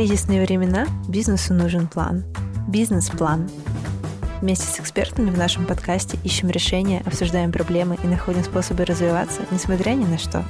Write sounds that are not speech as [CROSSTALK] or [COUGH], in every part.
кризисные времена бизнесу нужен план. Бизнес-план. Вместе с экспертами в нашем подкасте ищем решения, обсуждаем проблемы и находим способы развиваться, несмотря ни на что.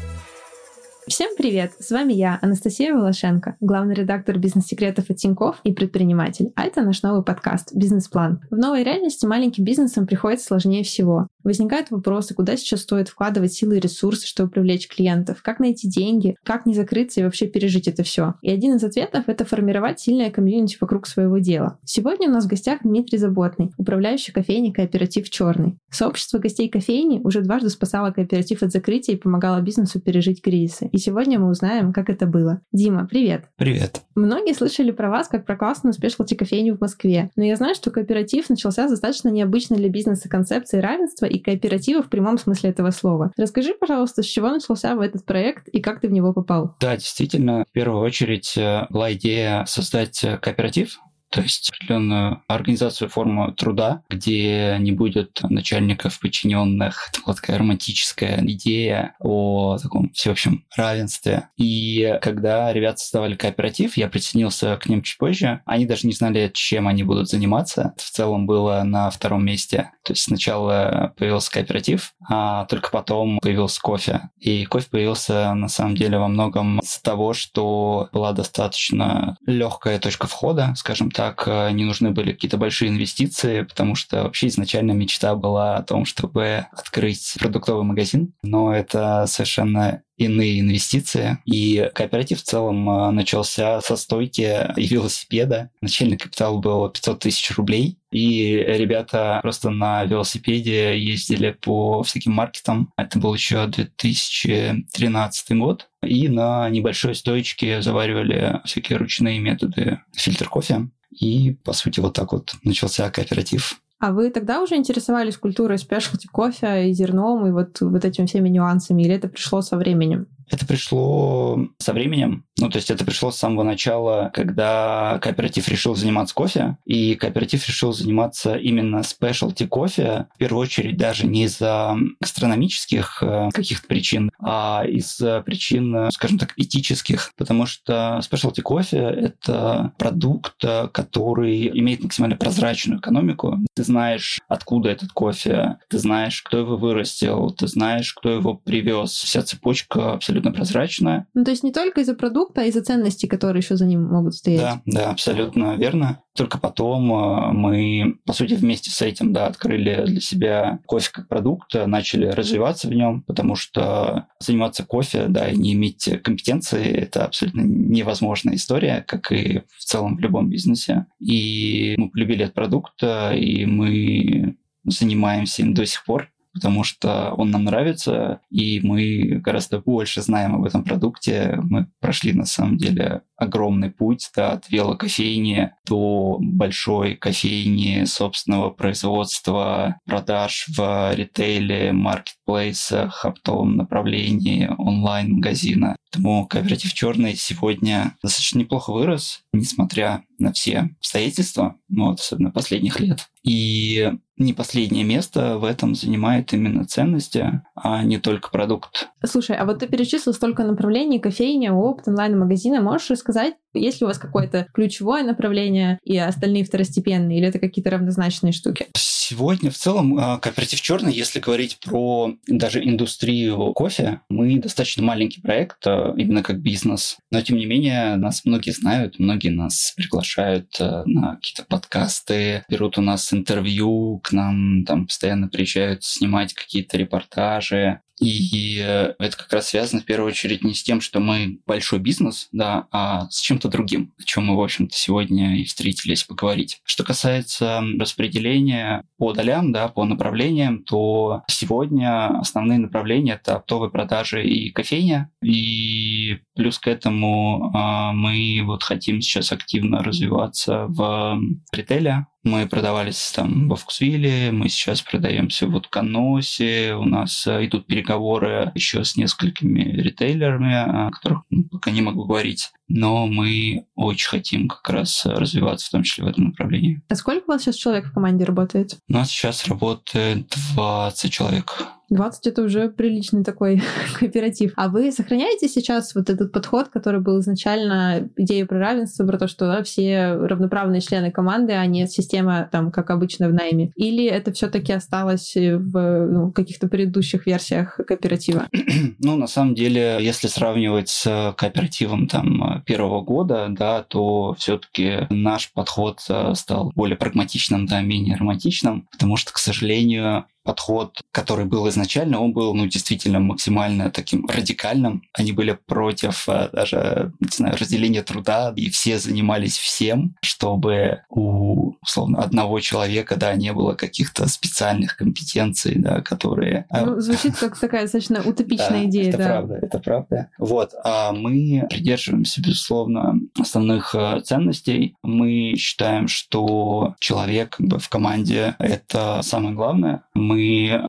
Всем привет! С вами я, Анастасия Волошенко, главный редактор бизнес-секретов от Тинькофф и предприниматель. А это наш новый подкаст «Бизнес-план». В новой реальности маленьким бизнесам приходится сложнее всего. Возникают вопросы, куда сейчас стоит вкладывать силы и ресурсы, чтобы привлечь клиентов, как найти деньги, как не закрыться и вообще пережить это все. И один из ответов — это формировать сильное комьюнити вокруг своего дела. Сегодня у нас в гостях Дмитрий Заботный, управляющий кофейней кооператив «Черный». Сообщество гостей кофейни уже дважды спасало кооператив от закрытия и помогало бизнесу пережить кризисы. И сегодня мы узнаем, как это было. Дима, привет! Привет! Многие слышали про вас как про классную спешлти кофейню в Москве, но я знаю, что кооператив начался с достаточно необычной для бизнеса концепции равенства и кооператива в прямом смысле этого слова. Расскажи, пожалуйста, с чего начался этот проект и как ты в него попал? Да, действительно, в первую очередь э, была идея создать э, кооператив, то есть определенную организацию форму труда, где не будет начальников, подчиненных. Это была такая романтическая идея о таком всеобщем равенстве. И когда ребята создавали кооператив, я присоединился к ним чуть позже. Они даже не знали, чем они будут заниматься. Это в целом было на втором месте. То есть сначала появился кооператив, а только потом появился кофе. И кофе появился на самом деле во многом из-за того, что была достаточно легкая точка входа, скажем так, так э, не нужны были какие-то большие инвестиции, потому что вообще изначально мечта была о том, чтобы открыть продуктовый магазин, но это совершенно иные инвестиции. И кооператив в целом э, начался со стойки и велосипеда. Начальный капитал был 500 тысяч рублей. И ребята просто на велосипеде ездили по всяким маркетам. Это был еще 2013 год. И на небольшой стоечке заваривали всякие ручные методы фильтр кофе. И, по сути, вот так вот начался кооператив. А вы тогда уже интересовались культурой спешлти кофе и зерном и вот, вот этими всеми нюансами, или это пришло со временем? Это пришло со временем. Ну, то есть это пришло с самого начала, когда кооператив решил заниматься кофе, и кооператив решил заниматься именно спешлти кофе, в первую очередь даже не из-за гастрономических э, каких-то причин, а из-за причин, скажем так, этических, потому что спешлти кофе — это продукт, который имеет максимально прозрачную экономику. Ты знаешь, откуда этот кофе, ты знаешь, кто его вырастил, ты знаешь, кто его привез. Вся цепочка абсолютно прозрачная. Ну, то есть не только из-за продукта, продукта и за ценности, которые еще за ним могут стоять. Да, да, абсолютно верно. Только потом э, мы, по сути, вместе с этим, да, открыли для себя кофе как продукт, начали развиваться в нем, потому что заниматься кофе, да, и не иметь компетенции – это абсолютно невозможная история, как и в целом в любом бизнесе. И мы полюбили этот продукт, и мы занимаемся им до сих пор потому что он нам нравится, и мы гораздо больше знаем об этом продукте. Мы прошли, на самом деле, огромный путь да, от велокофейни до большой кофейни собственного производства, продаж в ритейле, маркетплейсах, оптовом направлении, онлайн-магазина. Поэтому кооператив «Черный» сегодня достаточно неплохо вырос, несмотря на все обстоятельства, ну, вот, особенно последних лет. И не последнее место в этом занимает именно ценности, а не только продукт. Слушай, а вот ты перечислил столько направлений, кофейня, опыт, онлайн-магазина. Можешь рассказать, есть ли у вас какое-то ключевое направление и остальные второстепенные, или это какие-то равнозначные штуки? Сегодня в целом а, кооператив Черный, если говорить про даже индустрию кофе, мы достаточно маленький проект, а, именно как бизнес. Но тем не менее, нас многие знают, многие нас приглашают а, на какие-то подкасты, берут у нас интервью, к нам там постоянно приезжают снимать какие-то репортажи. И э, это как раз связано в первую очередь не с тем, что мы большой бизнес, да, а с чем-то другим, о чем мы, в общем-то, сегодня и встретились поговорить. Что касается распределения по долям, да, по направлениям, то сегодня основные направления — это оптовые продажи и кофейня. И плюс к этому э, мы вот хотим сейчас активно развиваться в ритейле, мы продавались там во Вкусвилле, мы сейчас продаемся в Утконосе, у нас э, идут переговоры еще с несколькими ритейлерами, о которых пока не могу говорить, но мы очень хотим как раз развиваться, в том числе в этом направлении. А сколько у вас сейчас человек в команде работает? У нас сейчас работает 20 человек. 20 это уже приличный такой [LAUGHS] кооператив. А вы сохраняете сейчас вот этот подход, который был изначально идею про равенство, про то, что да, все равноправные члены команды, а не система там, как обычно в найме? Или это все-таки осталось в ну, каких-то предыдущих версиях кооператива? [CLEARS THROAT] Ну, на самом деле, если сравнивать с кооперативом там первого года, да, то все-таки наш подход э, стал более прагматичным, да, менее романтичным, потому что, к сожалению, подход, который был изначально, он был, ну, действительно максимально таким радикальным. Они были против э, даже, не знаю, разделения труда, и все занимались всем, чтобы у, условно, одного человека, да, не было каких-то специальных компетенций, да, которые... А, ну, звучит как такая достаточно [LAUGHS] утопичная идея, это да. правда, это правда. Вот, а мы придерживаемся, безусловно, основных э, ценностей. Мы считаем, что человек в команде — это самое главное мы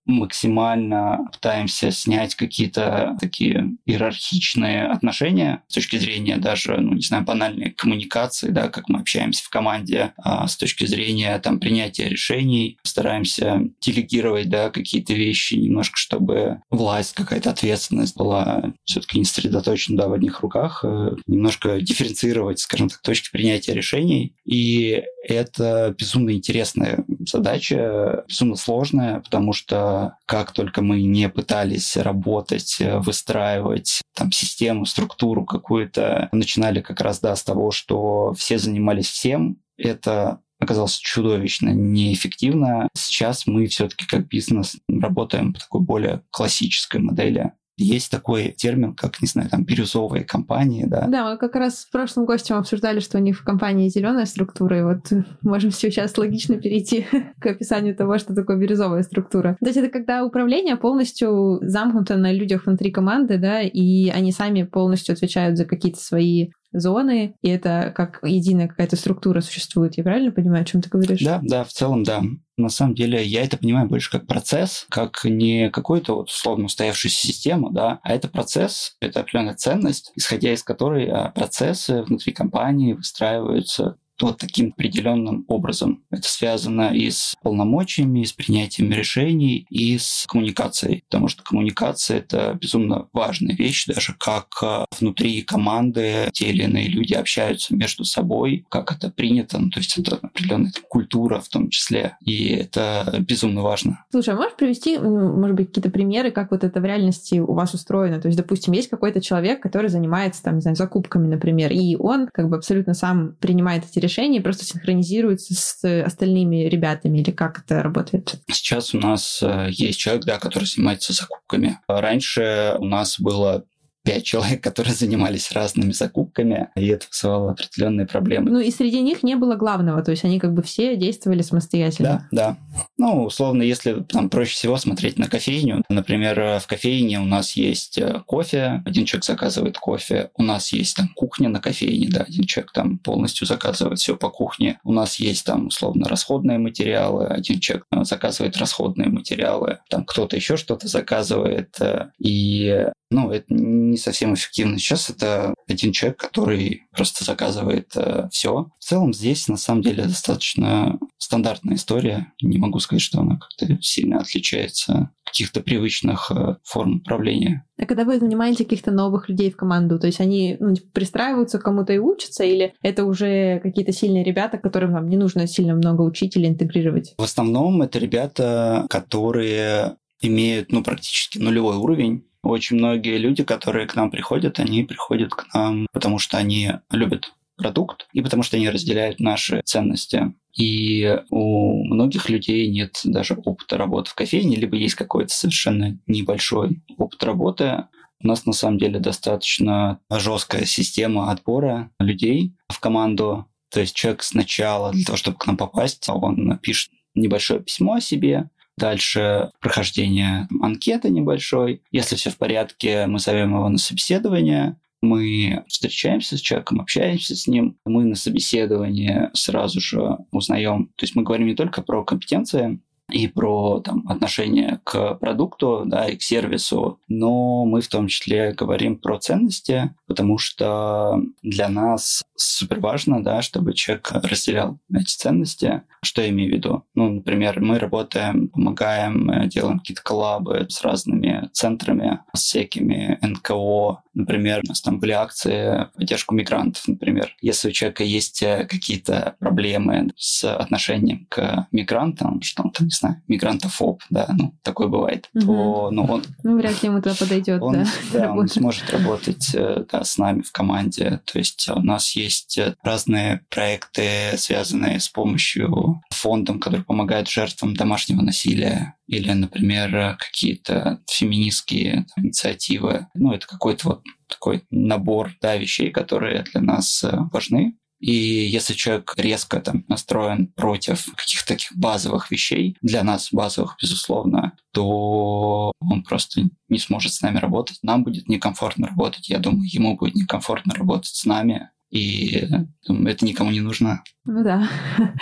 максимально пытаемся снять какие-то такие иерархичные отношения с точки зрения даже, ну, не знаю, банальной коммуникации, да, как мы общаемся в команде, а с точки зрения там принятия решений, стараемся делегировать, да, какие-то вещи немножко, чтобы власть, какая-то ответственность была все-таки не сосредоточена, да, в одних руках, э, немножко дифференцировать, скажем так, точки принятия решений. И это безумно интересная задача, безумно сложная, потому что как только мы не пытались работать, э, выстраивать там систему, структуру какую-то, начинали как раз да, с того, что все занимались всем, это оказалось чудовищно неэффективно. Сейчас мы все-таки как бизнес работаем по такой более классической модели есть такой термин, как, не знаю, там, бирюзовые компании, да. Да, мы как раз в прошлом гостем обсуждали, что у них в компании зеленая структура, и вот можем сейчас логично перейти [LAUGHS] к описанию того, что такое бирюзовая структура. То есть это когда управление полностью замкнуто на людях внутри команды, да, и они сами полностью отвечают за какие-то свои зоны, и это как единая какая-то структура существует. Я правильно понимаю, о чем ты говоришь? Да, да, в целом, да. На самом деле, я это понимаю больше как процесс, как не какую-то вот условно устоявшуюся систему, да, а это процесс, это определенная ценность, исходя из которой а, процессы внутри компании выстраиваются вот таким определенным образом. Это связано и с полномочиями, и с принятием решений, и с коммуникацией, потому что коммуникация — это безумно важная вещь, даже как а, внутри команды те или иные люди общаются между собой, как это принято, ну, то есть это определенная культура в том числе, и это безумно важно. Слушай, а можешь привести, может быть, какие-то примеры, как вот это в реальности у вас устроено? То есть, допустим, есть какой-то человек, который занимается, там, не знаю, закупками, например, и он как бы абсолютно сам принимает эти решения, решение просто синхронизируется с остальными ребятами или как это работает? Сейчас у нас э, есть человек, да, который занимается закупками. Раньше у нас было пять человек, которые занимались разными закупками, и это вызывало определенные проблемы. Ну и среди них не было главного, то есть они как бы все действовали самостоятельно. Да, да. Ну, условно, если там проще всего смотреть на кофейню, например, в кофейне у нас есть э, кофе, один человек заказывает кофе, у нас есть там кухня на кофейне, да, один человек там полностью заказывает все по кухне, у нас есть там условно расходные материалы, один человек э, заказывает расходные материалы, там кто-то еще что-то заказывает, э, и ну, это не совсем эффективно. Сейчас это один человек, который просто заказывает э, все. В целом здесь на самом деле достаточно стандартная история. Не могу сказать, что она как-то сильно отличается от каких-то привычных э, форм управления. А когда вы нанимаете каких-то новых людей в команду, то есть они ну, типа, пристраиваются к кому-то и учатся, или это уже какие-то сильные ребята, которым вам не нужно сильно много учить или интегрировать? В основном это ребята, которые имеют ну, практически нулевой уровень очень многие люди, которые к нам приходят, они приходят к нам, потому что они любят продукт и потому что они разделяют наши ценности. И у многих людей нет даже опыта работы в кофейне, либо есть какой-то совершенно небольшой опыт работы. У нас на самом деле достаточно жесткая система отбора людей в команду. То есть человек сначала для того, чтобы к нам попасть, он пишет небольшое письмо о себе, Дальше прохождение анкеты небольшой. Если все в порядке, мы зовем его на собеседование. Мы встречаемся с человеком, общаемся с ним. Мы на собеседовании сразу же узнаем, то есть мы говорим не только про компетенции, и про там, отношение к продукту, да, и к сервису, но мы в том числе говорим про ценности, потому что для нас супер важно, да, чтобы человек разделял эти ценности. Что я имею в виду? Ну, например, мы работаем, помогаем, делаем какие-то коллабы с разными центрами, с всякими НКО. Например, у нас там были акции поддержку мигрантов, например. Если у человека есть э, какие-то проблемы с отношением к мигрантам, что он там, не знаю, мигрантофоб, да, ну, такое бывает, угу. то ну, он... Ну, вряд ли ему туда подойдет, он, да. Да, он сможет работать э, да, с нами в команде. То есть у нас есть разные проекты, связанные с помощью фондом, который помогает жертвам домашнего насилия или, например, какие-то феминистские там, инициативы. Ну, это какой-то вот такой набор да, вещей, которые для нас э, важны. И если человек резко там настроен против каких-то таких базовых вещей, для нас базовых, безусловно, то он просто не сможет с нами работать. Нам будет некомфортно работать, я думаю, ему будет некомфортно работать с нами и это никому не нужно. Ну да. [LAUGHS]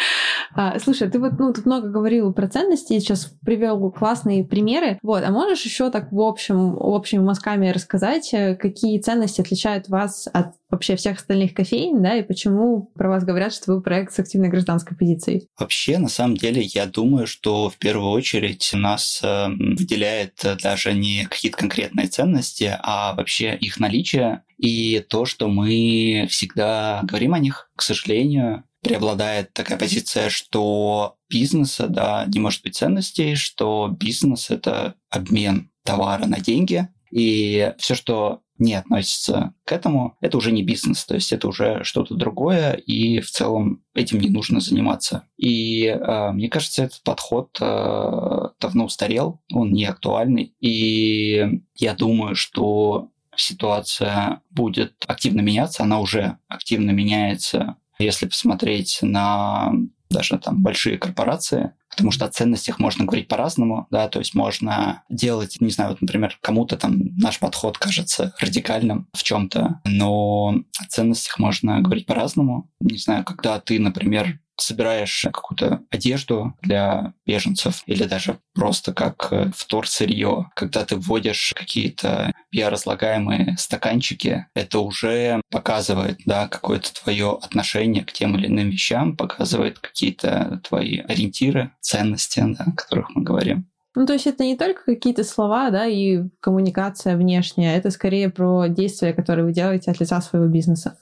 А, слушай, ты вот ну, тут много говорил про ценности, сейчас привел классные примеры. Вот, а можешь еще так в общем, общими мазками рассказать, э, какие ценности отличают вас от вообще всех остальных кофеин, да, и почему про вас говорят, что вы проект с активной гражданской позицией? Вообще, на самом деле, я думаю, что в первую очередь нас э, выделяет даже не какие-то конкретные ценности, а вообще их наличие и то, что мы всегда говорим о них, к сожалению, преобладает такая позиция, что бизнеса, да, не может быть ценностей, что бизнес — это обмен товара на деньги, и все, что не относится к этому, это уже не бизнес, то есть это уже что-то другое, и в целом этим не нужно заниматься. И э, мне кажется, этот подход э, давно устарел, он не актуальный, и я думаю, что ситуация будет активно меняться, она уже активно меняется. Если посмотреть на даже там большие корпорации, потому что о ценностях можно говорить по-разному, да, то есть можно делать, не знаю, вот, например, кому-то там наш подход кажется радикальным в чем-то, но о ценностях можно говорить по-разному. Не знаю, когда ты, например, собираешь какую-то одежду для беженцев или даже просто как э, вторсырье, когда ты вводишь какие-то биоразлагаемые стаканчики, это уже показывает да, какое-то твое отношение к тем или иным вещам, показывает какие-то твои ориентиры, ценности, да, о которых мы говорим. Ну, то есть это не только какие-то слова, да, и коммуникация внешняя, это скорее про действия, которые вы делаете от лица своего бизнеса.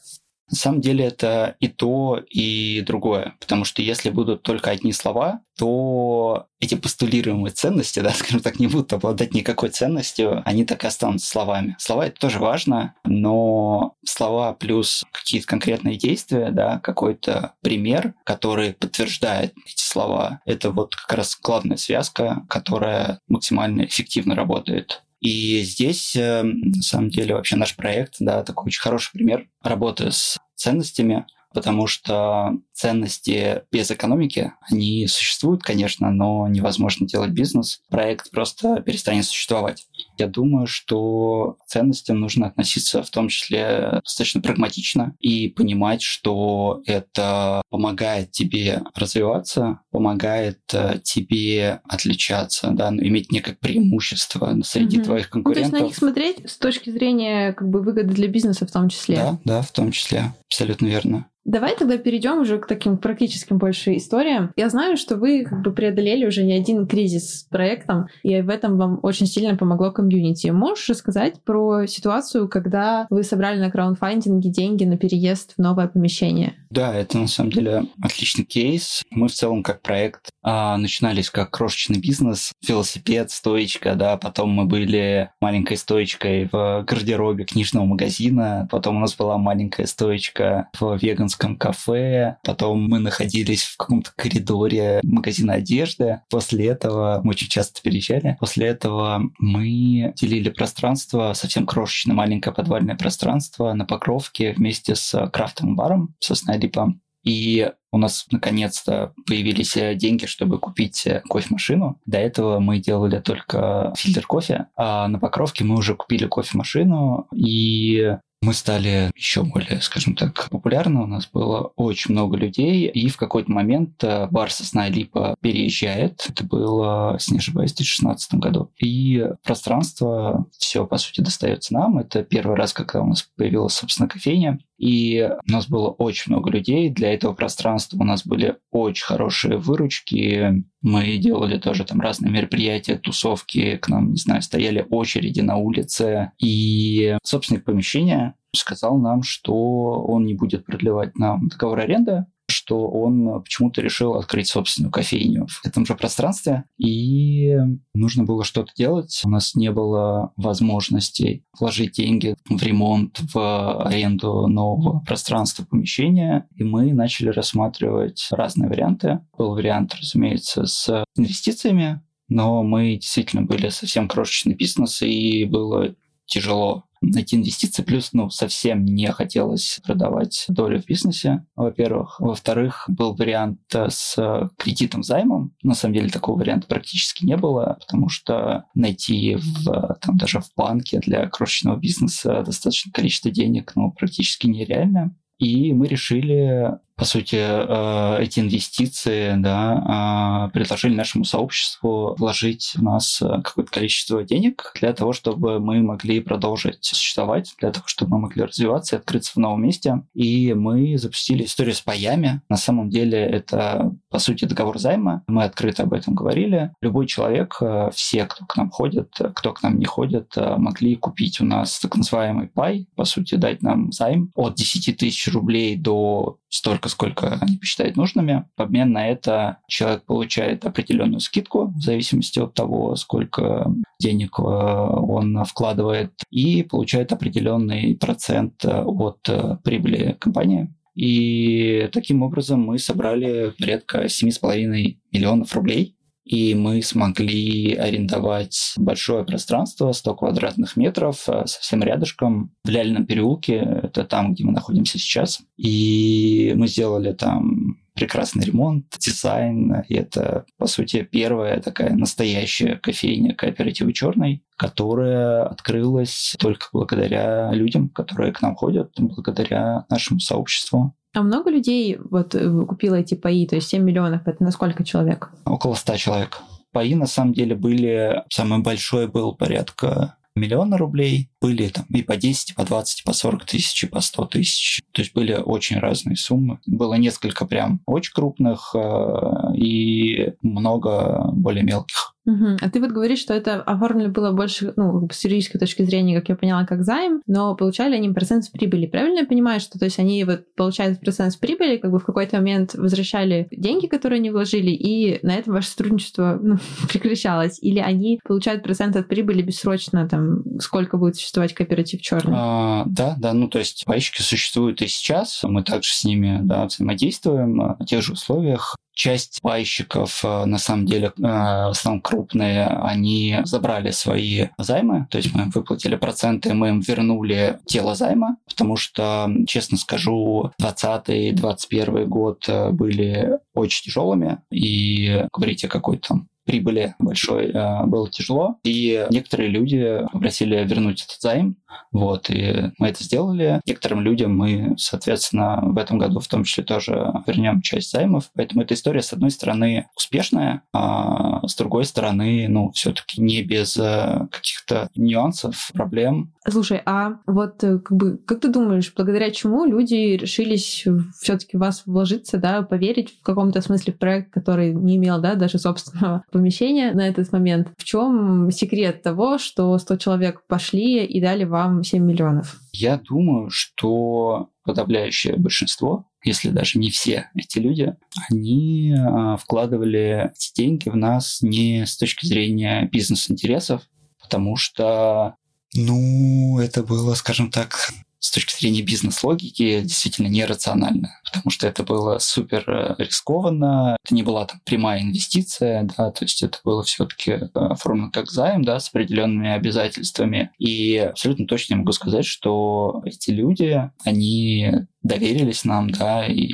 На самом деле это и то, и другое. Потому что если будут только одни слова, то эти постулируемые ценности, [LAUGHS] да, скажем так, не будут обладать никакой ценностью, они так и останутся словами. Слова это тоже важно, но слова плюс какие-то конкретные действия, да, какой-то пример, который подтверждает эти слова, это вот как раз главная связка, которая максимально эффективно работает. И здесь, э, на самом деле, вообще наш проект, да, такой очень хороший пример работы с ценностями, потому что ценности без экономики, они существуют, конечно, но невозможно делать бизнес. Проект просто перестанет существовать. Я думаю, что к ценностям нужно относиться в том числе достаточно прагматично и понимать, что это помогает тебе развиваться, помогает э, тебе отличаться, да, иметь некое преимущество среди mm-hmm. твоих конкурентов. Ну, то есть на них смотреть с точки зрения как бы выгоды для бизнеса в том числе. Да, да, в том числе. Абсолютно верно. Давай тогда перейдем уже к таким практическим больше историям. Я знаю, что вы как бы преодолели уже не один кризис с проектом, и в этом вам очень сильно помогло комьюнити. Можешь рассказать про ситуацию, когда вы собрали на краундфандинге деньги на переезд в новое помещение? Да, это на самом деле отличный кейс. Мы в целом как проект а, начинались как крошечный бизнес, велосипед, стоечка, да, потом мы были маленькой стоечкой в гардеробе книжного магазина, потом у нас была маленькая стоечка в веганском кафе, потом мы находились в каком-то коридоре магазина одежды. После этого мы очень часто переезжали. После этого мы делили пространство, совсем крошечное маленькое подвальное пространство на Покровке вместе с крафтовым баром Сосна Липа. И у нас наконец-то появились деньги, чтобы купить кофемашину. До этого мы делали только фильтр кофе, а на Покровке мы уже купили кофемашину, и мы стали еще более, скажем так, популярны. У нас было очень много людей, и в какой-то момент э, бар «Сосна Липа» переезжает. Это было, если не ошибаюсь, в 2016 году. И пространство все, по сути, достается нам. Это первый раз, когда у нас появилась, собственно, кофейня. И у нас было очень много людей. Для этого пространства у нас были очень хорошие выручки. Мы делали тоже там разные мероприятия, тусовки. К нам, не знаю, стояли очереди на улице. И собственник помещения сказал нам, что он не будет продлевать нам договор аренды, что он почему-то решил открыть собственную кофейню в этом же пространстве, и нужно было что-то делать. У нас не было возможности вложить деньги в ремонт, в аренду нового пространства, помещения, и мы начали рассматривать разные варианты. Был вариант, разумеется, с инвестициями, но мы действительно были совсем крошечный бизнес, и было тяжело найти инвестиции, плюс, ну, совсем не хотелось продавать долю в бизнесе, во-первых. Во-вторых, был вариант с кредитом займом. На самом деле такого варианта практически не было, потому что найти в, там, даже в банке для крошечного бизнеса достаточное количество денег, ну, практически нереально. И мы решили по сути, э, эти инвестиции да, а, предложили нашему сообществу вложить в нас э, какое-то количество денег для того, чтобы мы могли продолжить существовать, для того, чтобы мы могли развиваться и открыться в новом месте. И мы запустили историю с паями. На самом деле это, по сути, договор займа. Мы открыто об этом говорили. Любой человек, э, все, кто к нам ходит, кто к нам не ходит, могли купить у нас так называемый пай, по сути, дать нам займ от 10 тысяч рублей до столько, сколько они посчитают нужными. В обмен на это человек получает определенную скидку в зависимости от того, сколько денег э, он вкладывает, и получает определенный процент э, от э, прибыли компании. И таким образом мы собрали порядка 7,5 миллионов рублей и мы смогли арендовать большое пространство, 100 квадратных метров, э, совсем рядышком, в Ляльном переулке, это там, где мы находимся сейчас. И мы сделали там прекрасный ремонт, дизайн. И это, по сути, первая такая настоящая кофейня кооператива «Черный», которая открылась только благодаря людям, которые к нам ходят, благодаря нашему сообществу. А много людей вот э, купило эти паи, то есть 7 миллионов, это на сколько человек? Около 100 человек. Паи на самом деле были, самый большой был порядка миллиона рублей. Были там и по 10, и по 20, и по 40 тысяч, и по 100 тысяч. То есть были очень разные суммы. Было несколько прям очень крупных э, и много более мелких. Угу. А ты вот говоришь, что это оформлено было больше, ну, с юридической точки зрения, как я поняла, как займ, но получали они процент с прибыли. Правильно я понимаю, что то есть они вот получают процент с прибыли, как бы в какой-то момент возвращали деньги, которые они вложили, и на этом ваше сотрудничество ну, [LAUGHS] прекращалось? Или они получают процент от прибыли бессрочно, там, сколько будет существовать кооператив черный? А, да, да, ну то есть пайщики существуют и сейчас, мы также с ними да, взаимодействуем на тех же условиях часть пайщиков, э, на самом деле, э, в основном крупные, они забрали свои займы, то есть мы выплатили проценты, мы им вернули тело займа, потому что, честно скажу, 2020-2021 год э, были очень тяжелыми, и говорить о какой-то там прибыли большой было тяжело. И некоторые люди попросили вернуть этот займ. Вот, и мы это сделали. Некоторым людям мы, соответственно, в этом году в том числе тоже вернем часть займов. Поэтому эта история, с одной стороны, успешная, а с другой стороны, ну, все-таки не без э, каких-то нюансов, проблем. Слушай, а вот э, как бы, как ты думаешь, благодаря чему люди решились все-таки в вас вложиться, да, поверить в каком-то смысле в проект, который не имел, да, даже собственного [LAUGHS] помещения на этот момент? В чем секрет того, что 100 человек пошли и дали вам вам 7 миллионов? Я думаю, что подавляющее большинство, если даже не все эти люди, они а, вкладывали эти деньги в нас не с точки зрения бизнес-интересов, потому что, ну, это было, скажем так, с точки зрения бизнес-логики действительно нерационально, потому что это было супер э, рискованно, это не была там прямая инвестиция, да, то есть это было все-таки э, оформлено как займ, да, с определенными обязательствами. И абсолютно точно я могу сказать, что эти люди, они доверились нам, да, и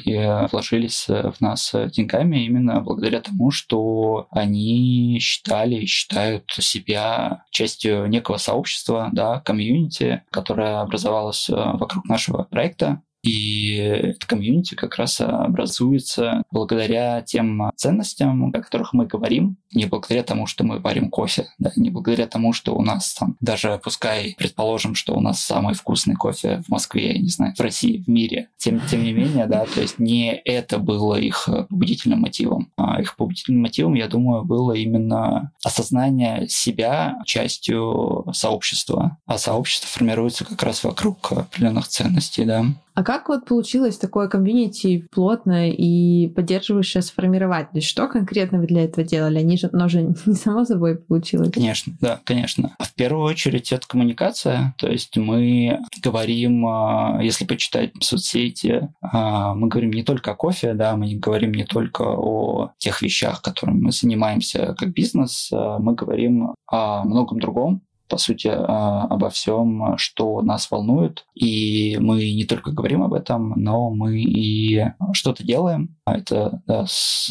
вложились в нас деньгами именно благодаря тому, что они считали и считают себя частью некого сообщества, да, комьюнити, которое образовалось вокруг нашего проекта. И это комьюнити как раз образуется благодаря тем ценностям, о которых мы говорим, не благодаря тому, что мы варим кофе, да, не благодаря тому, что у нас там, даже пускай предположим, что у нас самый вкусный кофе в Москве, я не знаю, в России, в мире, тем, тем не менее, да, то есть не это было их побудительным мотивом. А их побудительным мотивом, я думаю, было именно осознание себя частью сообщества. А сообщество формируется как раз вокруг определенных ценностей, да. А как вот получилось такое комьюнити плотное и поддерживающее сформировать? То есть что конкретно вы для этого делали? Они же, оно же [LAUGHS] не само собой получилось. Конечно, да, конечно. В первую очередь это коммуникация. То есть мы говорим, а, если почитать соцсети, а, мы говорим не только о кофе, да, мы говорим не только о тех вещах, которыми мы занимаемся как бизнес, а мы говорим о многом другом по сути, а, обо всем, что нас волнует. И мы не только говорим об этом, но мы и что-то делаем. А это да,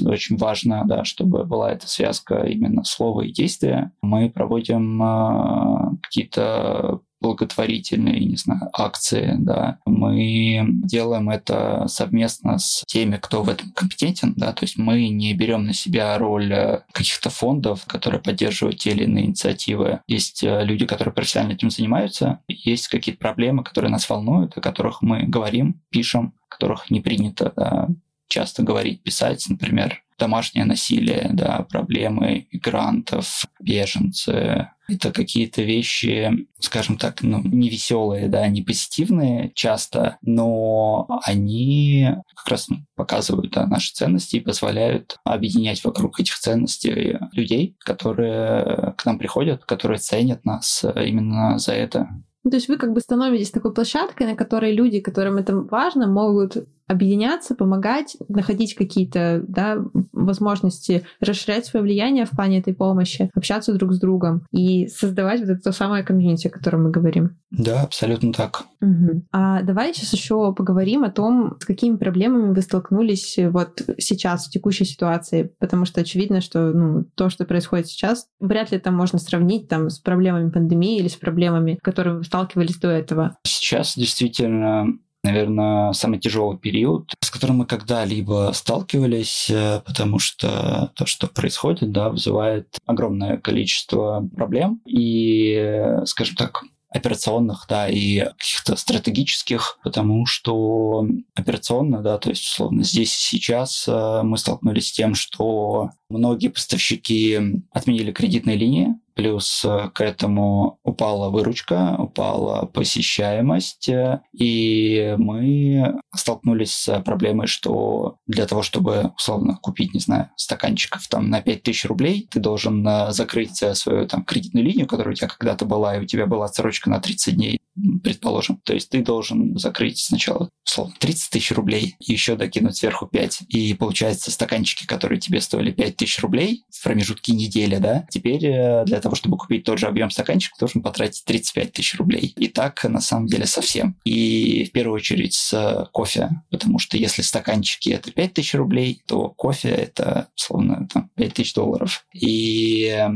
очень важно, да, чтобы была эта связка именно слова и действия. Мы проводим а, какие-то благотворительные, не знаю, акции, да. Мы делаем это совместно с теми, кто в этом компетентен, да, то есть мы не берем на себя роль э, каких-то фондов, которые поддерживают те или иные инициативы. Есть э, люди, которые профессионально этим занимаются, есть какие-то проблемы, которые нас волнуют, о которых мы говорим, пишем, о которых не принято да, часто говорить, писать, например, домашнее насилие, да, проблемы мигрантов, беженцы. Это какие-то вещи, скажем так, ну, не веселые, да, не позитивные часто, но они как раз ну, показывают да, наши ценности и позволяют объединять вокруг этих ценностей людей, которые к нам приходят, которые ценят нас именно за это. Ну, то есть вы как бы становитесь такой площадкой, на которой люди, которым это важно, могут объединяться, помогать, находить какие-то да, возможности расширять свое влияние в плане этой помощи, общаться друг с другом и создавать вот это то самое комьюнити, о котором мы говорим. Да, абсолютно так. Угу. А давай сейчас еще поговорим о том, с какими проблемами вы столкнулись вот сейчас, в текущей ситуации, потому что очевидно, что ну, то, что происходит сейчас, вряд ли это можно сравнить там, с проблемами пандемии или с проблемами, с которыми вы сталкивались до этого. Сейчас действительно наверное, самый тяжелый период, с которым мы когда-либо сталкивались, э, потому что то, что происходит, да, вызывает огромное количество проблем. И, скажем так, операционных, да, и каких-то стратегических, потому что операционно, да, то есть, условно, здесь и сейчас э, мы столкнулись с тем, что многие поставщики отменили кредитные линии, Плюс э, к этому упала выручка, упала посещаемость, э, и мы столкнулись с проблемой, что для того, чтобы, условно, купить, не знаю, стаканчиков там на 5000 рублей, ты должен э, закрыть свою там кредитную линию, которая у тебя когда-то была, и у тебя была отсрочка на 30 дней, предположим. То есть ты должен закрыть сначала, условно, 30 тысяч рублей, и еще докинуть сверху 5. И получается стаканчики, которые тебе стоили 5 тысяч рублей в промежутке недели, да, теперь для того, чтобы купить тот же объем стаканчика, должен потратить 35 тысяч рублей. И так, на самом деле, совсем. И в первую очередь с кофе, потому что если стаканчики это 5 тысяч рублей, то кофе это, условно, там, 5 тысяч долларов. И э,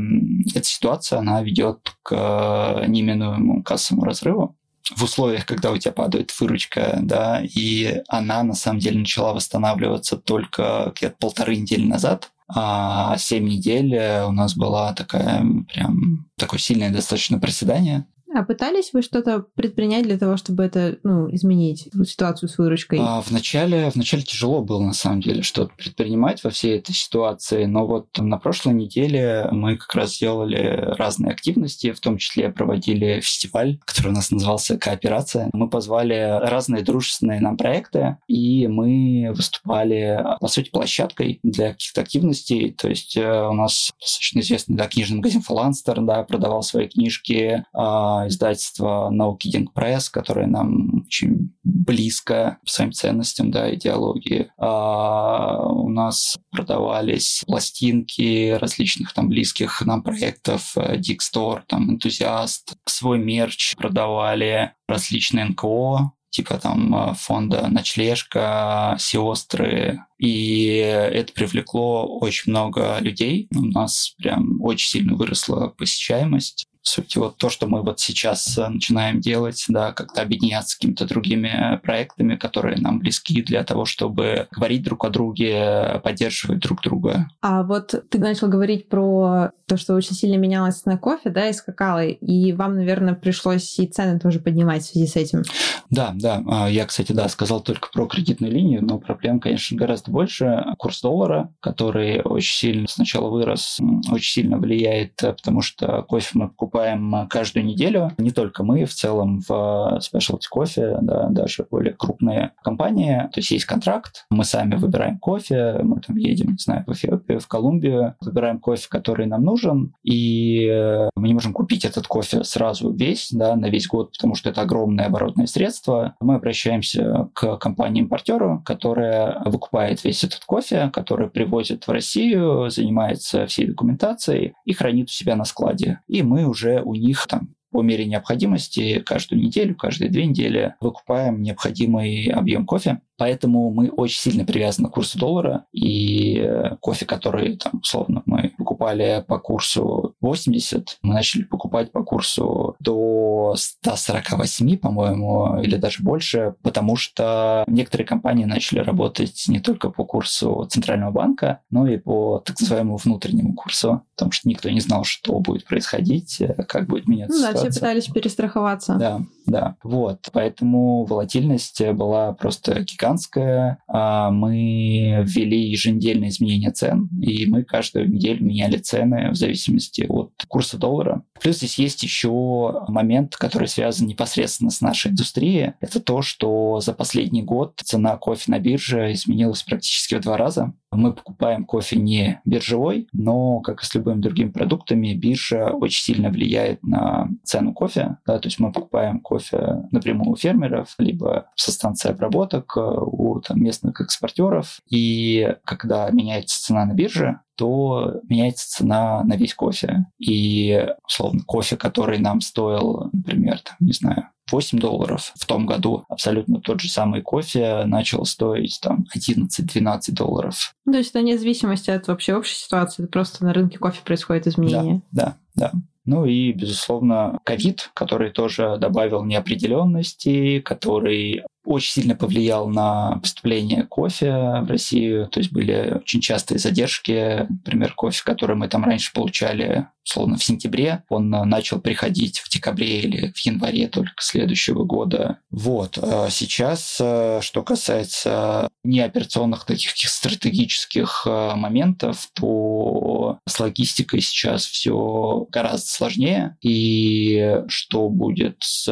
эта ситуация, она ведет к неминуемому кассовому разрыву в условиях, когда у тебя падает выручка, да, и она на самом деле начала восстанавливаться только где-то полторы недели назад, а 7 недель э, у нас была такая прям такое сильное достаточно проседание. А пытались вы что-то предпринять для того, чтобы это ну, изменить, ситуацию с выручкой? А, вначале, вначале тяжело было, на самом деле, что-то предпринимать во всей этой ситуации, но вот на прошлой неделе мы как раз сделали разные активности, в том числе проводили фестиваль, который у нас назывался «Кооперация». Мы позвали разные дружественные нам проекты, и мы выступали, по сути, площадкой для каких-то активностей. То есть э, у нас достаточно известный да, книжный магазин «Фаланстер» да, продавал свои книжки, а, издательство No Kidding Press, которое нам очень близко по своим ценностям, да, идеологии. А у нас продавались пластинки различных там близких нам проектов, Dick Store, там, Энтузиаст, свой мерч продавали различные НКО, типа там фонда «Ночлежка», «Сестры», и это привлекло очень много людей. У нас прям очень сильно выросла посещаемость сути, вот то, что мы вот сейчас э, начинаем делать, да, как-то объединяться с какими-то другими э, проектами, которые нам близки для того, чтобы говорить друг о друге, поддерживать друг друга. А вот ты начал говорить про то, что очень сильно менялось на кофе, да, и скакало, и вам, наверное, пришлось и цены тоже поднимать в связи с этим. Да, да. А, я, кстати, да, сказал только про кредитную линию, но проблем, конечно, гораздо больше. Курс доллара, который очень сильно сначала вырос, очень сильно влияет, э, потому что кофе мы покупаем покупаем каждую неделю. Не только мы, в целом в Specialty Coffee, да, даже более крупные компании. То есть есть контракт, мы сами выбираем кофе, мы там едем, не знаю, в Эфиопию, в Колумбию, выбираем кофе, который нам нужен, и мы не можем купить этот кофе сразу весь, да, на весь год, потому что это огромное оборотное средство. Мы обращаемся к компании-импортеру, которая выкупает весь этот кофе, который привозит в Россию, занимается всей документацией и хранит у себя на складе. И мы уже уже у них там по мере необходимости каждую неделю, каждые две недели выкупаем необходимый объем кофе. Поэтому мы очень сильно привязаны к курсу доллара, и э, кофе, который, там, условно, мы покупали по курсу 80, мы начали покупать по курсу до 148, по-моему, или даже больше, потому что некоторые компании начали работать не только по курсу Центрального банка, но и по так называемому внутреннему курсу, потому что никто не знал, что будет происходить, э, как будет меняться ну, ситуация. Да, все пытались перестраховаться. Да, да. Вот. Поэтому волатильность была просто гигантская. А мы ввели еженедельные изменения цен, и мы каждую неделю меняли цены в зависимости от курса доллара. Плюс здесь есть еще момент, который связан непосредственно с нашей индустрией. Это то, что за последний год цена кофе на бирже изменилась практически в два раза. Мы покупаем кофе не биржевой, но, как и с любыми другими продуктами, биржа очень сильно влияет на цену кофе. Да, то есть мы покупаем кофе напрямую у фермеров, либо со станции обработок, э, у там, местных экспортеров. И когда меняется цена на бирже, то меняется цена на весь кофе. И, условно, кофе, который нам стоил, например, там, не знаю, 8 долларов в том году, абсолютно тот же самый кофе начал стоить там 11-12 долларов. То есть это вне зависимости от вообще общей ситуации, это просто на рынке кофе происходит изменение. Да, да, да. Ну и, безусловно, ковид, который тоже добавил неопределенности, который очень сильно повлиял на поступление кофе в Россию. То есть были очень частые задержки. Например, кофе, который мы там раньше получали, условно, в сентябре, он начал приходить в декабре или в январе только следующего года. Вот. А сейчас, э, что касается неоперационных таких стратегических э, моментов, то с логистикой сейчас все гораздо сложнее. И что будет с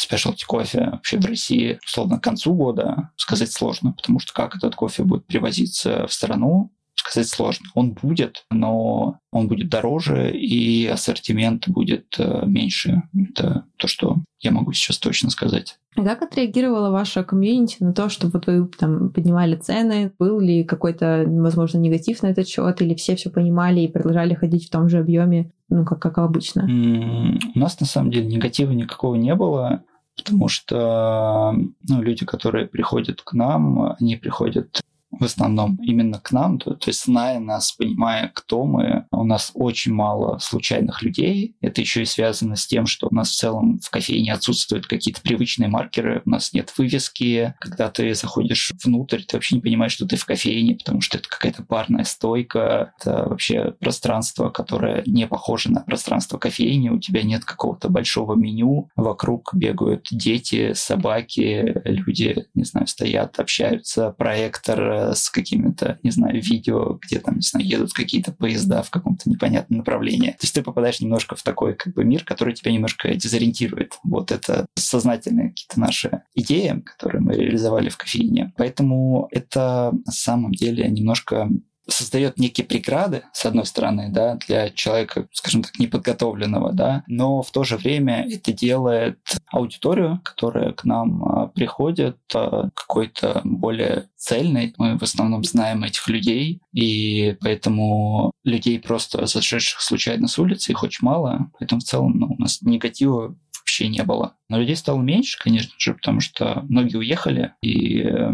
спешлти кофе вообще в России, условно, к концу года сказать сложно, потому что как этот кофе будет привозиться в страну, сказать сложно. Он будет, но он будет дороже, и ассортимент будет э, меньше. Это то, что я могу сейчас точно сказать. А как отреагировала ваша комьюнити на то, что вот вы там поднимали цены? Был ли какой-то, возможно, негатив на этот счет, или все все понимали и продолжали ходить в том же объеме, ну, как, как обычно? У нас, на самом деле, негатива никакого не было потому что ну, люди, которые приходят к нам, они приходят в основном именно к нам, то, то есть зная нас, понимая, кто мы, у нас очень мало случайных людей. Это еще и связано с тем, что у нас в целом в кофейне отсутствуют какие-то привычные маркеры, у нас нет вывески. Когда ты заходишь внутрь, ты вообще не понимаешь, что ты в кофейне, потому что это какая-то барная стойка, это вообще пространство, которое не похоже на пространство кофейни, у тебя нет какого-то большого меню, вокруг бегают дети, собаки, люди, не знаю, стоят, общаются, проектор с какими-то, не знаю, видео, где там, не знаю, едут какие-то поезда в каком-то непонятном направлении. То есть ты попадаешь немножко в такой как бы мир, который тебя немножко дезориентирует. Вот это сознательные какие-то наши идеи, которые мы реализовали в кофейне. Поэтому это на самом деле немножко создает некие преграды, с одной стороны, да, для человека, скажем так, неподготовленного, да, но в то же время это делает аудиторию, которая к нам а, приходит, а, какой-то более цельной. Мы в основном знаем этих людей, и поэтому людей просто зашедших случайно с улицы, их очень мало, поэтому в целом ну, у нас негатива вообще не было. Но людей стало меньше, конечно же, потому что многие уехали, и э,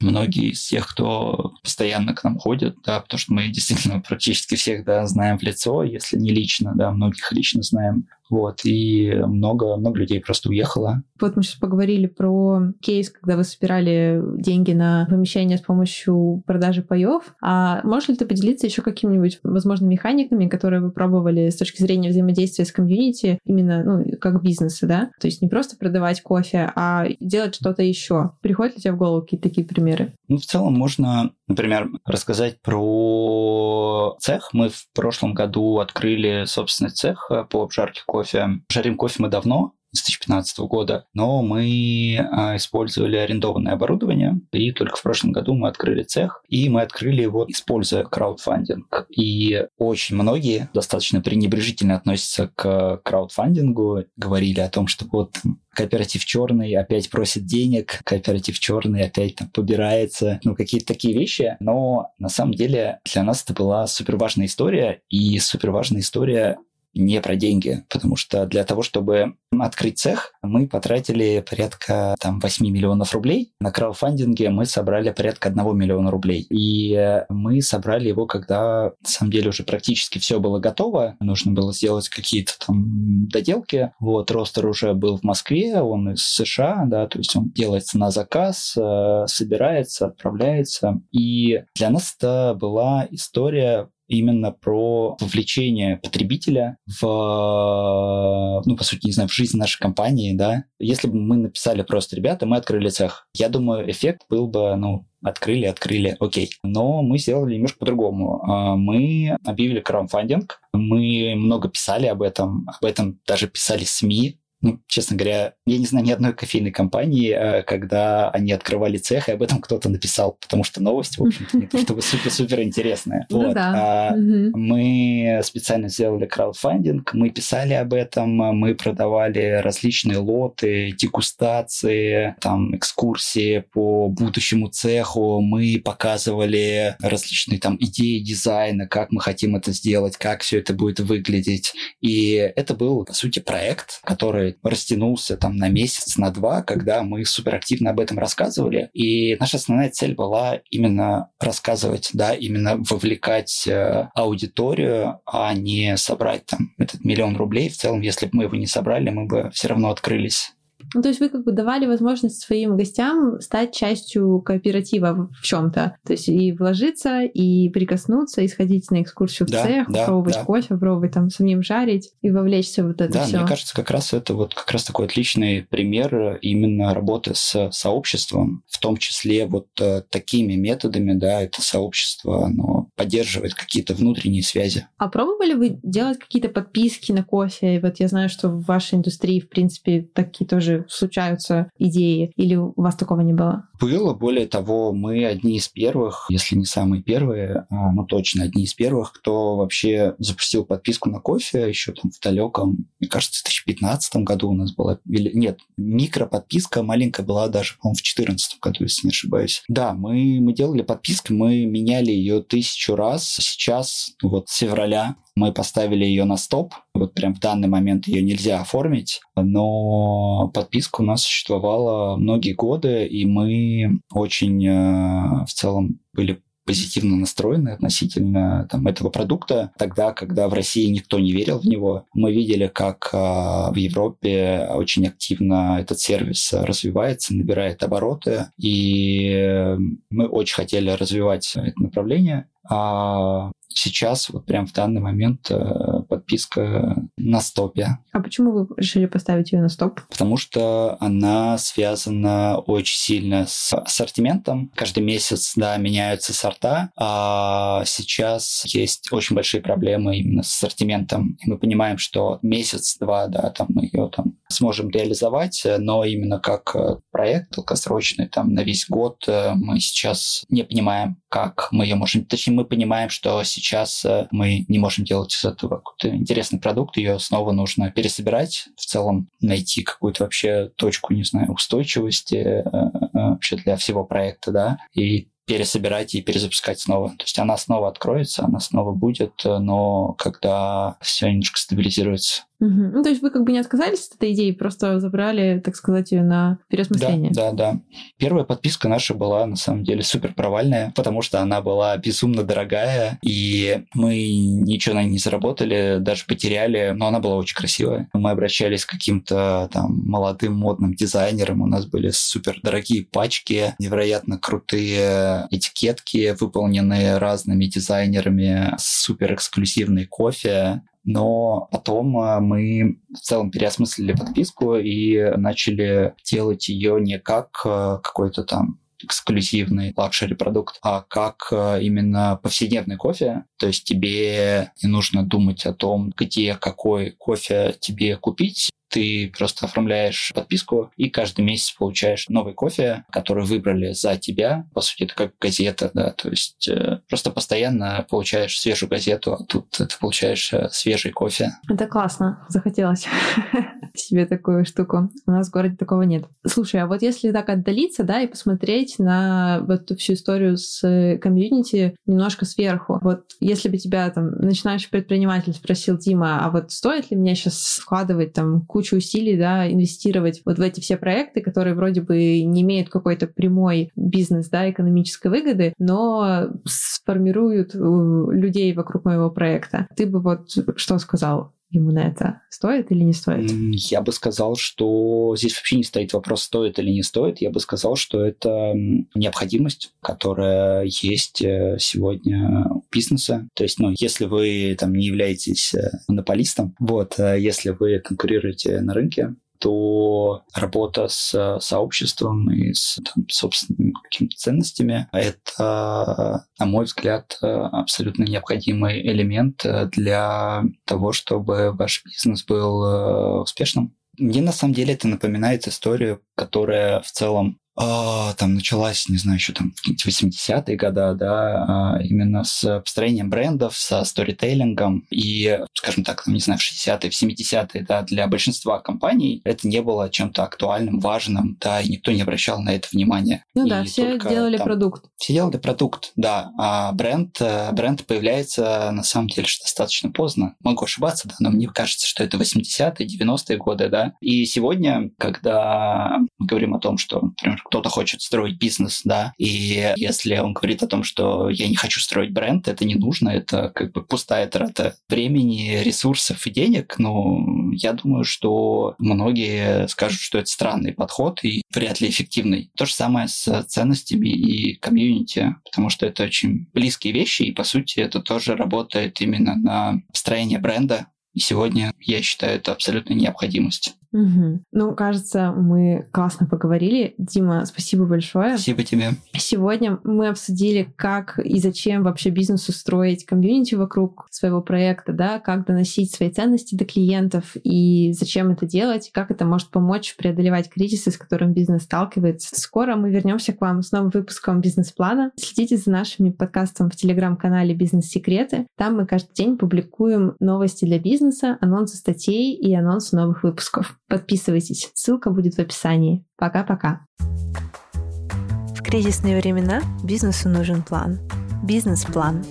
многие из тех, кто постоянно к нам ходит, да, потому что мы [LAUGHS] действительно практически всех, да, знаем в лицо, если не лично, да, многих лично знаем. Вот, и много, много людей просто уехало. Вот мы сейчас поговорили про кейс, когда вы собирали деньги на помещение с помощью продажи паев. А можешь ли ты поделиться еще какими-нибудь, возможно, механиками, которые вы пробовали с точки зрения взаимодействия с комьюнити, именно ну, как бизнеса, да? То есть не просто продавать кофе, а делать что-то еще. Приходят ли тебе в голову какие-то такие примеры? Ну, в целом можно, например, рассказать про цех. Мы в прошлом году открыли собственный цех по обжарке кофе кофе. Жарим кофе мы давно, с 2015 года, но мы а, использовали арендованное оборудование, и только в прошлом году мы открыли цех, и мы открыли его, используя краудфандинг. И очень многие достаточно пренебрежительно относятся к краудфандингу, говорили о том, что вот кооператив черный опять просит денег, кооператив черный опять там побирается, ну какие-то такие вещи. Но на самом деле для нас это была супер важная история, и супер важная история не про деньги, потому что для того, чтобы открыть цех, мы потратили порядка там 8 миллионов рублей. На краудфандинге мы собрали порядка 1 миллиона рублей. И мы собрали его, когда на самом деле уже практически все было готово. Нужно было сделать какие-то там доделки. Вот, ростер уже был в Москве, он из США, да, то есть он делается на заказ, э, собирается, отправляется. И для нас это была история именно про вовлечение потребителя в, ну, по сути, не знаю, в жизнь нашей компании, да. Если бы мы написали просто, ребята, мы открыли цех, я думаю, эффект был бы, ну, открыли, открыли, окей. Но мы сделали немножко по-другому. А, мы объявили краудфандинг, мы много писали об этом, об этом даже писали СМИ, ну, честно говоря, я не знаю ни одной кофейной компании, э, когда они открывали цех, и об этом кто-то написал, потому что новость, в общем-то, не то [LAUGHS] чтобы супер-супер интересная. Ну вот. а Мы специально сделали краудфандинг, мы писали об этом, мы продавали различные лоты, дегустации, там, экскурсии по будущему цеху, мы показывали различные там идеи дизайна, как мы хотим это сделать, как все это будет выглядеть. И это был, по сути, проект, который растянулся там на месяц, на два, когда мы суперактивно об этом рассказывали. И наша основная цель была именно рассказывать, да, именно вовлекать э, аудиторию, а не собрать там этот миллион рублей. В целом, если бы мы его не собрали, мы бы все равно открылись ну, то есть вы как бы давали возможность своим гостям стать частью кооператива в чем-то. То есть и вложиться, и прикоснуться, и сходить на экскурсию в да, цех, да, попробовать да. кофе, попробовать там самим жарить и вовлечься в вот это да, все. мне кажется, как раз это вот как раз такой отличный пример именно работы с сообществом, в том числе вот э, такими методами, да, это сообщество, оно поддерживает какие-то внутренние связи. А пробовали вы делать какие-то подписки на кофе? И вот я знаю, что в вашей индустрии, в принципе, такие тоже случаются идеи, или у вас такого не было? Было, более того, мы одни из первых, если не самые первые, а, ну точно одни из первых, кто вообще запустил подписку на кофе еще там в далеком, мне кажется, в 2015 году у нас была, нет, микроподписка маленькая была даже, по-моему, в 2014 году, если не ошибаюсь. Да, мы, мы делали подписку, мы меняли ее тысячу раз. Сейчас, вот с февраля мы поставили ее на стоп. Вот прям в данный момент ее нельзя оформить, но подписка у нас существовала многие годы, и мы очень э, в целом были позитивно настроены относительно там, этого продукта. Тогда, когда в России никто не верил в него, мы видели, как э, в Европе очень активно этот сервис развивается, набирает обороты, и мы очень хотели развивать это направление. А сейчас, вот прям в данный момент, э, подписка на стопе. А почему вы решили поставить ее на стоп? Потому что она связана очень сильно с ассортиментом. Каждый месяц, да, меняются сорта, а сейчас есть очень большие проблемы именно с ассортиментом. И мы понимаем, что месяц-два, да, там мы ее там сможем реализовать, но именно как э, проект долгосрочный, там на весь год э, мы сейчас не понимаем, как мы ее можем... Точнее, мы понимаем, что сейчас э, мы не можем делать из этого какой-то интересный продукт, ее снова нужно пересобирать, в целом найти какую-то вообще точку, не знаю, устойчивости э, э, вообще для всего проекта, да, и пересобирать и перезапускать снова. То есть она снова откроется, она снова будет, но когда все немножко стабилизируется. Угу. Ну, то есть вы как бы не отказались от этой идеи, просто забрали, так сказать, ее на переосмысление. Да, да, да. Первая подписка наша была, на самом деле, супер провальная, потому что она была безумно дорогая, и мы ничего на ней не заработали, даже потеряли, но она была очень красивая. Мы обращались к каким-то там молодым модным дизайнерам, у нас были супер дорогие пачки, невероятно крутые этикетки, выполненные разными дизайнерами, супер эксклюзивный кофе, но потом э, мы в целом переосмыслили подписку и начали делать ее не как э, какой-то там эксклюзивный luxury продукт, а как э, именно повседневный кофе. То есть тебе не нужно думать о том, где какой кофе тебе купить, ты просто оформляешь подписку и каждый месяц получаешь новый кофе, который выбрали за тебя. По сути, это как газета, да, то есть э, просто постоянно получаешь свежую газету, а тут ты получаешь э, свежий кофе. Это классно, захотелось [LAUGHS] себе такую штуку. У нас в городе такого нет. Слушай, а вот если так отдалиться, да, и посмотреть на вот эту всю историю с э, комьюнити немножко сверху. Вот если бы тебя там начинающий предприниматель спросил, Дима, а вот стоит ли мне сейчас вкладывать там кучу усилий, да, инвестировать вот в эти все проекты, которые вроде бы не имеют какой-то прямой бизнес, да, экономической выгоды, но сформируют э, людей вокруг моего проекта. Ты бы вот что сказал? Ему на это? Стоит или не стоит? Я бы сказал, что здесь вообще не стоит вопрос, стоит или не стоит. Я бы сказал, что это необходимость, которая есть э, сегодня у бизнеса. То есть, ну, если вы там не являетесь э, монополистом, вот, э, если вы конкурируете на рынке, то работа с сообществом и с там, собственными какими-то ценностями – это, на мой взгляд, абсолютно необходимый элемент для того, чтобы ваш бизнес был э, успешным. Мне на самом деле это напоминает историю, которая в целом там началась, не знаю, еще там 80-е годы, да, а, именно с построением брендов, со сторителлингом. И, скажем так, там, не знаю, в 60-е, в 70-е, да, для большинства компаний это не было чем-то актуальным, важным, да, и никто не обращал на это внимания. Ну и да, все делали там, продукт. Все делали продукт, да. А бренд, э, бренд появляется, на самом деле, достаточно поздно. Могу ошибаться, да, но мне кажется, что это 80-е, 90-е годы, да. И сегодня, когда мы говорим о том, что, например, кто-то хочет строить бизнес, да, и если он говорит о том, что я не хочу строить бренд, это не нужно, это как бы пустая трата времени, ресурсов и денег, но я думаю, что многие скажут, что это странный подход и вряд ли эффективный. То же самое с ценностями и комьюнити, потому что это очень близкие вещи, и по сути это тоже работает именно на построение бренда, и сегодня я считаю это абсолютно необходимость. Угу. Ну, кажется, мы классно поговорили. Дима, спасибо большое. Спасибо тебе. Сегодня мы обсудили, как и зачем вообще бизнесу строить комьюнити вокруг своего проекта, да, как доносить свои ценности до клиентов и зачем это делать, как это может помочь преодолевать кризисы, с которым бизнес сталкивается. Скоро мы вернемся к вам с новым выпуском бизнес-плана. Следите за нашими подкастами в телеграм-канале «Бизнес-секреты». Там мы каждый день публикуем новости для бизнеса, анонсы статей и анонсы новых выпусков. Подписывайтесь, ссылка будет в описании. Пока-пока. В кризисные времена бизнесу нужен план. Бизнес-план.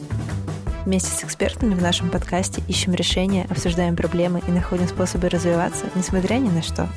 Вместе с экспертами в нашем подкасте ищем решения, обсуждаем проблемы и находим способы развиваться, несмотря ни на что.